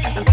and